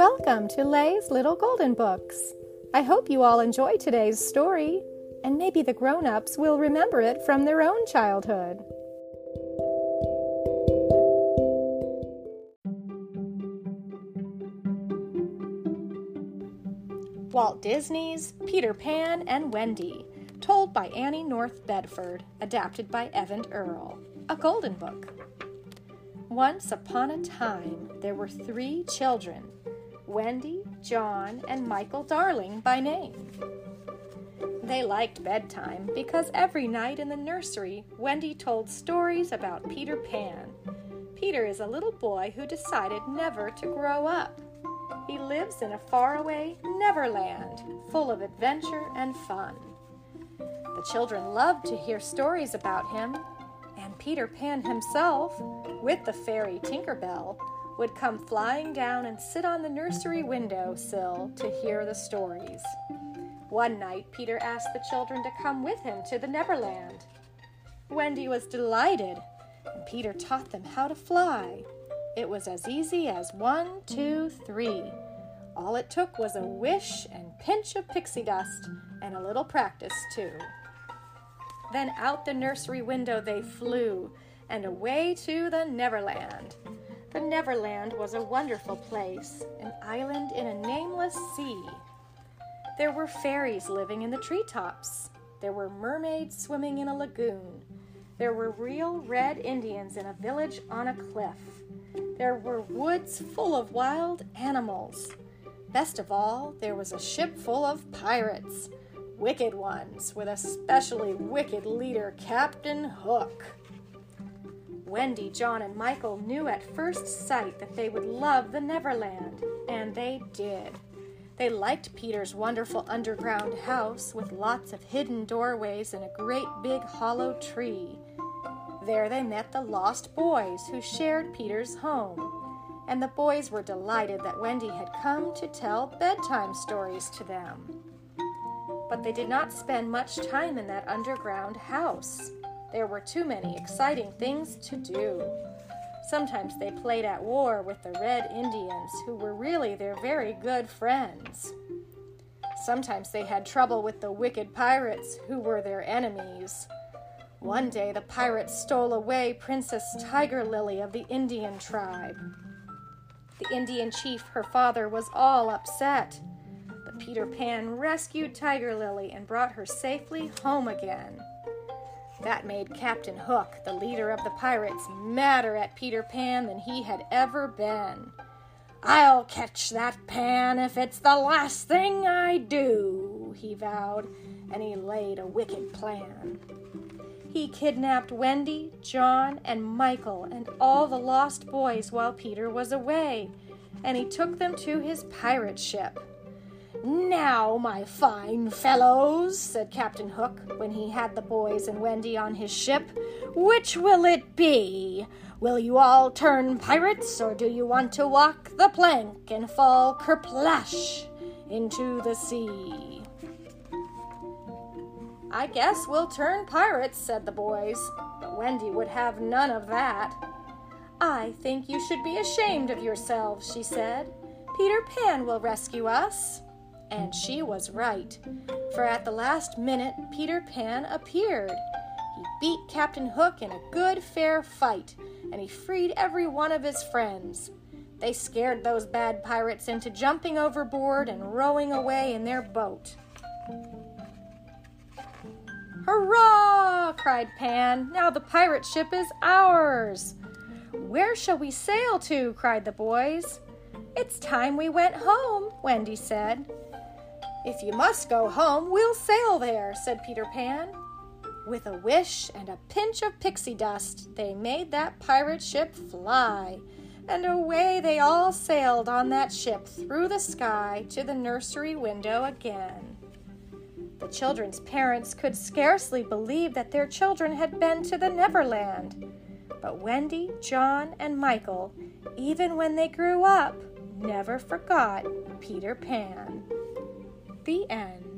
Welcome to Lay's Little Golden Books. I hope you all enjoy today's story, and maybe the grown ups will remember it from their own childhood. Walt Disney's Peter Pan and Wendy, told by Annie North Bedford, adapted by Eyvind Earle. A Golden Book. Once upon a time, there were three children Wendy, John, and Michael Darling by name. They liked bedtime because every night in the nursery, Wendy told stories about Peter Pan. Peter is a little boy who decided never to grow up. He lives in a faraway Neverland, full of adventure and fun. The children loved to hear stories about him, and Peter Pan himself, with the fairy Tinkerbell, would come flying down and sit on the nursery window sill to hear the stories. One night, Peter asked the children to come with him to the Neverland. Wendy was delighted, and Peter taught them how to fly. It was as easy as one, two, three. All it took was a wish and pinch of pixie dust, and a little practice, too. Then out the nursery window they flew, and away to the Neverland. The Neverland was a wonderful place, an island in a nameless sea. There were fairies living in the treetops. There were mermaids swimming in a lagoon. There were real red Indians in a village on a cliff. There were woods full of wild animals. Best of all, there was a ship full of pirates, wicked ones, with a specially wicked leader, Captain Hook. Wendy, John, and Michael knew at first sight that they would love the Neverland, and they did. They liked Peter's wonderful underground house with lots of hidden doorways and a great big hollow tree. There they met the lost boys who shared Peter's home, and the boys were delighted that Wendy had come to tell bedtime stories to them. But they did not spend much time in that underground house. There were too many exciting things to do. Sometimes they played at war with the Red Indians, who were really their very good friends. Sometimes they had trouble with the wicked pirates, who were their enemies. One day the pirates stole away Princess Tiger Lily of the Indian tribe. The Indian chief, her father, was all upset. But Peter Pan rescued Tiger Lily and brought her safely home again. That made Captain Hook, the leader of the pirates, madder at Peter Pan than he had ever been. I'll catch that Pan if it's the last thing I do, he vowed, and he laid a wicked plan. He kidnapped Wendy, John, and Michael and all the lost boys while Peter was away, and he took them to his pirate ship. Now, my fine fellows, said Captain Hook when he had the boys and Wendy on his ship, which will it be? Will you all turn pirates, or do you want to walk the plank and fall kerplash into the sea? I guess we'll turn pirates, said the boys, but Wendy would have none of that. I think you should be ashamed of yourselves, she said. Peter Pan will rescue us. And she was right, for at the last minute Peter Pan appeared. He beat Captain Hook in a good fair fight, and he freed every one of his friends. They scared those bad pirates into jumping overboard and rowing away in their boat. Hurrah! cried Pan. Now the pirate ship is ours. Where shall we sail to? cried the boys. It's time we went home, Wendy said. If you must go home, we'll sail there, said Peter Pan. With a wish and a pinch of pixie dust, they made that pirate ship fly, and away they all sailed on that ship through the sky to the nursery window again. The children's parents could scarcely believe that their children had been to the Neverland. But Wendy, John, and Michael, even when they grew up, never forgot Peter Pan. The end.